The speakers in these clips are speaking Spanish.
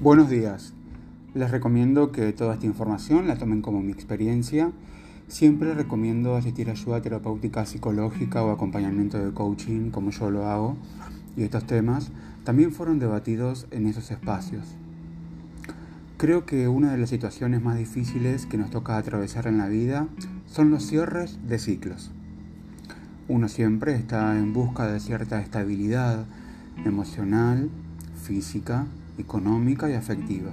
Buenos días. Les recomiendo que toda esta información la tomen como mi experiencia. Siempre recomiendo asistir a ayuda terapéutica psicológica o acompañamiento de coaching, como yo lo hago, y estos temas también fueron debatidos en esos espacios. Creo que una de las situaciones más difíciles que nos toca atravesar en la vida son los cierres de ciclos. Uno siempre está en busca de cierta estabilidad emocional, física, económica y afectiva,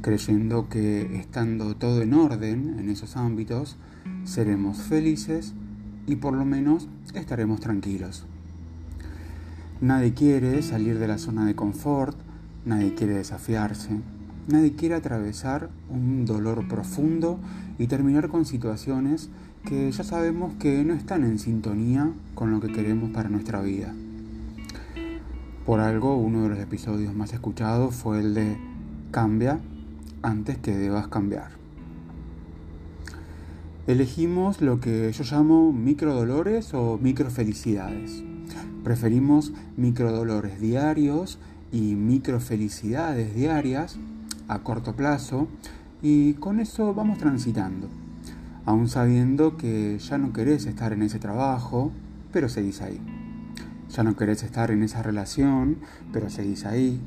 creyendo que estando todo en orden en esos ámbitos, seremos felices y por lo menos estaremos tranquilos. Nadie quiere salir de la zona de confort, nadie quiere desafiarse, nadie quiere atravesar un dolor profundo y terminar con situaciones que ya sabemos que no están en sintonía con lo que queremos para nuestra vida. Por algo, uno de los episodios más escuchados fue el de Cambia antes que debas cambiar. Elegimos lo que yo llamo microdolores o microfelicidades. Preferimos microdolores diarios y microfelicidades diarias a corto plazo y con eso vamos transitando, aún sabiendo que ya no querés estar en ese trabajo, pero seguís ahí. Ya no querés estar en esa relación, pero seguís ahí.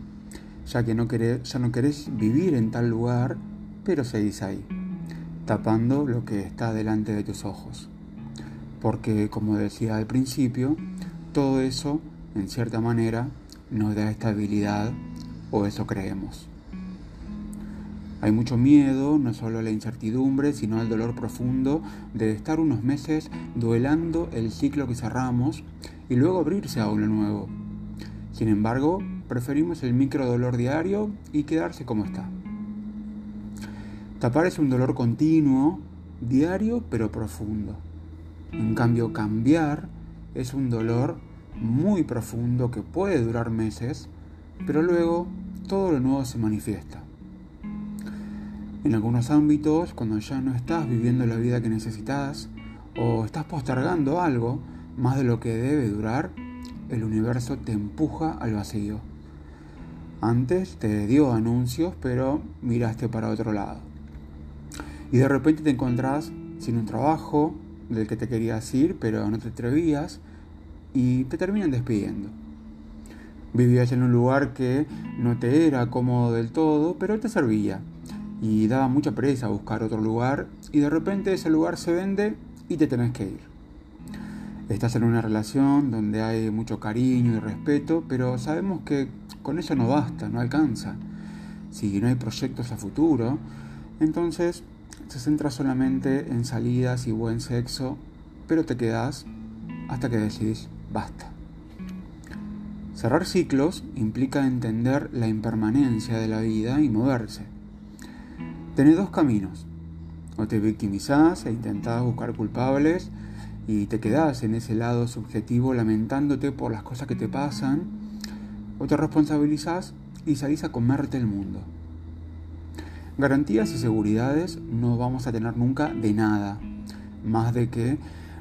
Ya que no querés, ya no querés vivir en tal lugar, pero seguís ahí, tapando lo que está delante de tus ojos. Porque, como decía al principio, todo eso, en cierta manera, nos da estabilidad, o eso creemos. Hay mucho miedo, no solo a la incertidumbre, sino al dolor profundo de estar unos meses duelando el ciclo que cerramos y luego abrirse a uno nuevo. Sin embargo, preferimos el micro dolor diario y quedarse como está. Tapar es un dolor continuo, diario pero profundo. En cambio, cambiar es un dolor muy profundo que puede durar meses, pero luego todo lo nuevo se manifiesta. En algunos ámbitos, cuando ya no estás viviendo la vida que necesitas o estás postergando algo, más de lo que debe durar, el universo te empuja al vacío. Antes te dio anuncios, pero miraste para otro lado. Y de repente te encontrás sin un trabajo del que te querías ir, pero no te atrevías, y te terminan despidiendo. Vivías en un lugar que no te era cómodo del todo, pero te servía. Y daba mucha presa buscar otro lugar, y de repente ese lugar se vende y te tenés que ir. Estás en una relación donde hay mucho cariño y respeto, pero sabemos que con eso no basta, no alcanza. Si no hay proyectos a futuro, entonces se centra solamente en salidas y buen sexo, pero te quedas hasta que decidís basta. Cerrar ciclos implica entender la impermanencia de la vida y moverse. Tenés dos caminos. O te victimizás e intentás buscar culpables, y te quedas en ese lado subjetivo lamentándote por las cosas que te pasan, o te responsabilizas y salís a comerte el mundo. Garantías y seguridades no vamos a tener nunca de nada, más de que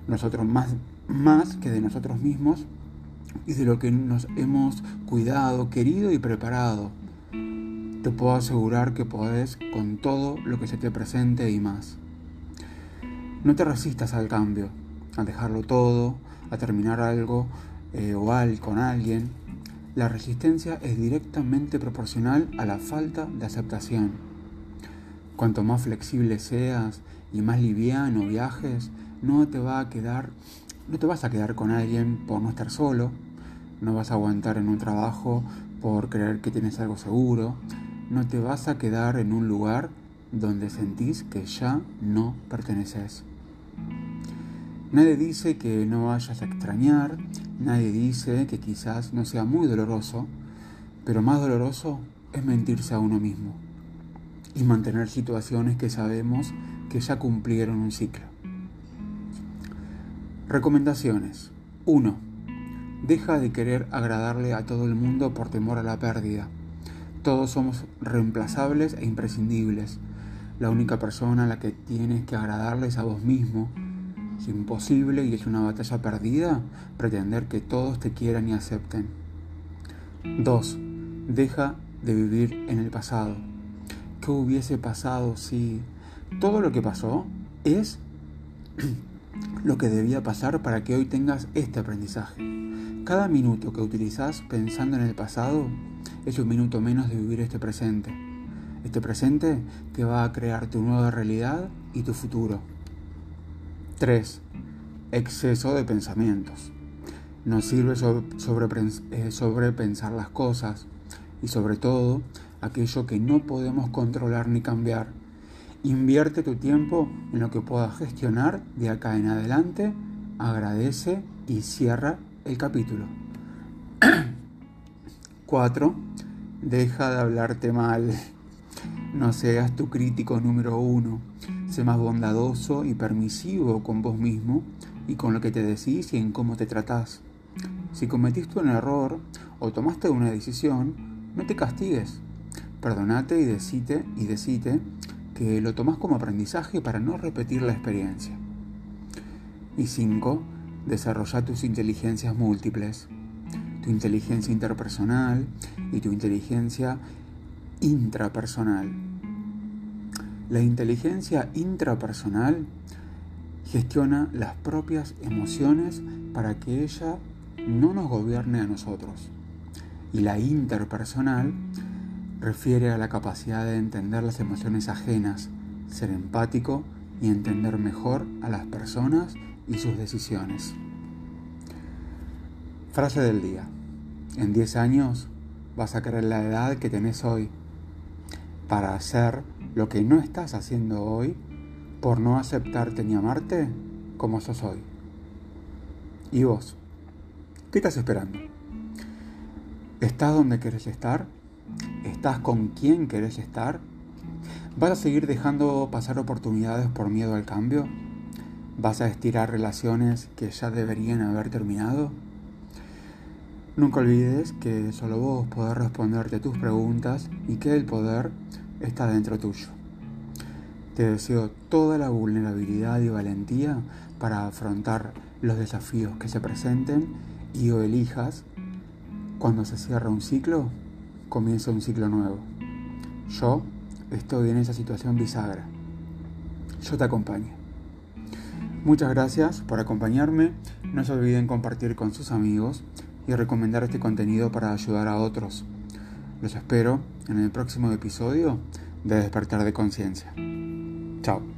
nosotros, más, más que de nosotros mismos y de lo que nos hemos cuidado, querido y preparado. Te puedo asegurar que podés con todo lo que se te presente y más. No te resistas al cambio a dejarlo todo, a terminar algo eh, o al con alguien, la resistencia es directamente proporcional a la falta de aceptación. Cuanto más flexible seas y más liviano viajes, no te va a quedar, no te vas a quedar con alguien por no estar solo, no vas a aguantar en un trabajo por creer que tienes algo seguro, no te vas a quedar en un lugar donde sentís que ya no perteneces. Nadie dice que no vayas a extrañar, nadie dice que quizás no sea muy doloroso, pero más doloroso es mentirse a uno mismo y mantener situaciones que sabemos que ya cumplieron un ciclo. Recomendaciones. 1. Deja de querer agradarle a todo el mundo por temor a la pérdida. Todos somos reemplazables e imprescindibles. La única persona a la que tienes que agradarle a vos mismo es imposible y es una batalla perdida pretender que todos te quieran y acepten. 2. Deja de vivir en el pasado. ¿Qué hubiese pasado si todo lo que pasó es lo que debía pasar para que hoy tengas este aprendizaje? Cada minuto que utilizas pensando en el pasado es un minuto menos de vivir este presente. Este presente que va a crear tu nueva realidad y tu futuro. 3. Exceso de pensamientos. Nos sirve eh, sobre, pensar las cosas y sobre todo aquello que no podemos controlar ni cambiar. Invierte tu tiempo en lo que puedas gestionar de acá en adelante, agradece y cierra el capítulo. 4. Deja de hablarte mal. No seas tu crítico número uno. Más bondadoso y permisivo con vos mismo y con lo que te decís y en cómo te tratás. Si cometiste un error o tomaste una decisión, no te castigues. Perdonate y decite y decite que lo tomás como aprendizaje para no repetir la experiencia. Y 5. Desarrolla tus inteligencias múltiples. Tu inteligencia interpersonal y tu inteligencia intrapersonal. La inteligencia intrapersonal gestiona las propias emociones para que ella no nos gobierne a nosotros. Y la interpersonal refiere a la capacidad de entender las emociones ajenas, ser empático y entender mejor a las personas y sus decisiones. Frase del día. En 10 años vas a querer la edad que tenés hoy para hacer lo que no estás haciendo hoy por no aceptarte ni amarte como sos hoy. ¿Y vos? ¿Qué estás esperando? ¿Estás donde querés estar? ¿Estás con quién querés estar? ¿Vas a seguir dejando pasar oportunidades por miedo al cambio? ¿Vas a estirar relaciones que ya deberían haber terminado? Nunca olvides que solo vos podés responderte tus preguntas y que el poder está dentro tuyo. Te deseo toda la vulnerabilidad y valentía para afrontar los desafíos que se presenten y o elijas cuando se cierra un ciclo, comienza un ciclo nuevo. Yo estoy en esa situación bisagra. Yo te acompaño. Muchas gracias por acompañarme. No se olviden compartir con sus amigos y recomendar este contenido para ayudar a otros. Los espero en el próximo episodio de Despertar de Conciencia. Chao.